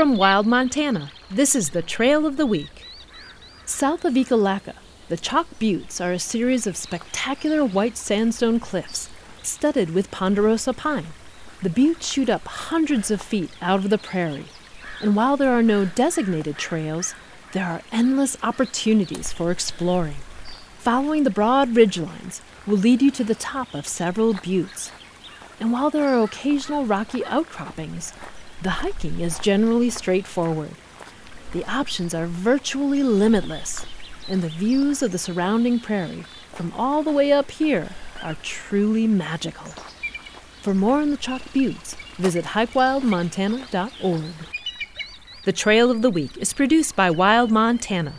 From Wild Montana, this is the Trail of the Week. South of Ekalaka, the Chalk Buttes are a series of spectacular white sandstone cliffs studded with ponderosa pine. The buttes shoot up hundreds of feet out of the prairie, and while there are no designated trails, there are endless opportunities for exploring. Following the broad ridgelines will lead you to the top of several buttes. And while there are occasional rocky outcroppings, the hiking is generally straightforward. The options are virtually limitless, and the views of the surrounding prairie from all the way up here are truly magical. For more on the Chalk Buttes, visit hikewildmontana.org. The Trail of the Week is produced by Wild Montana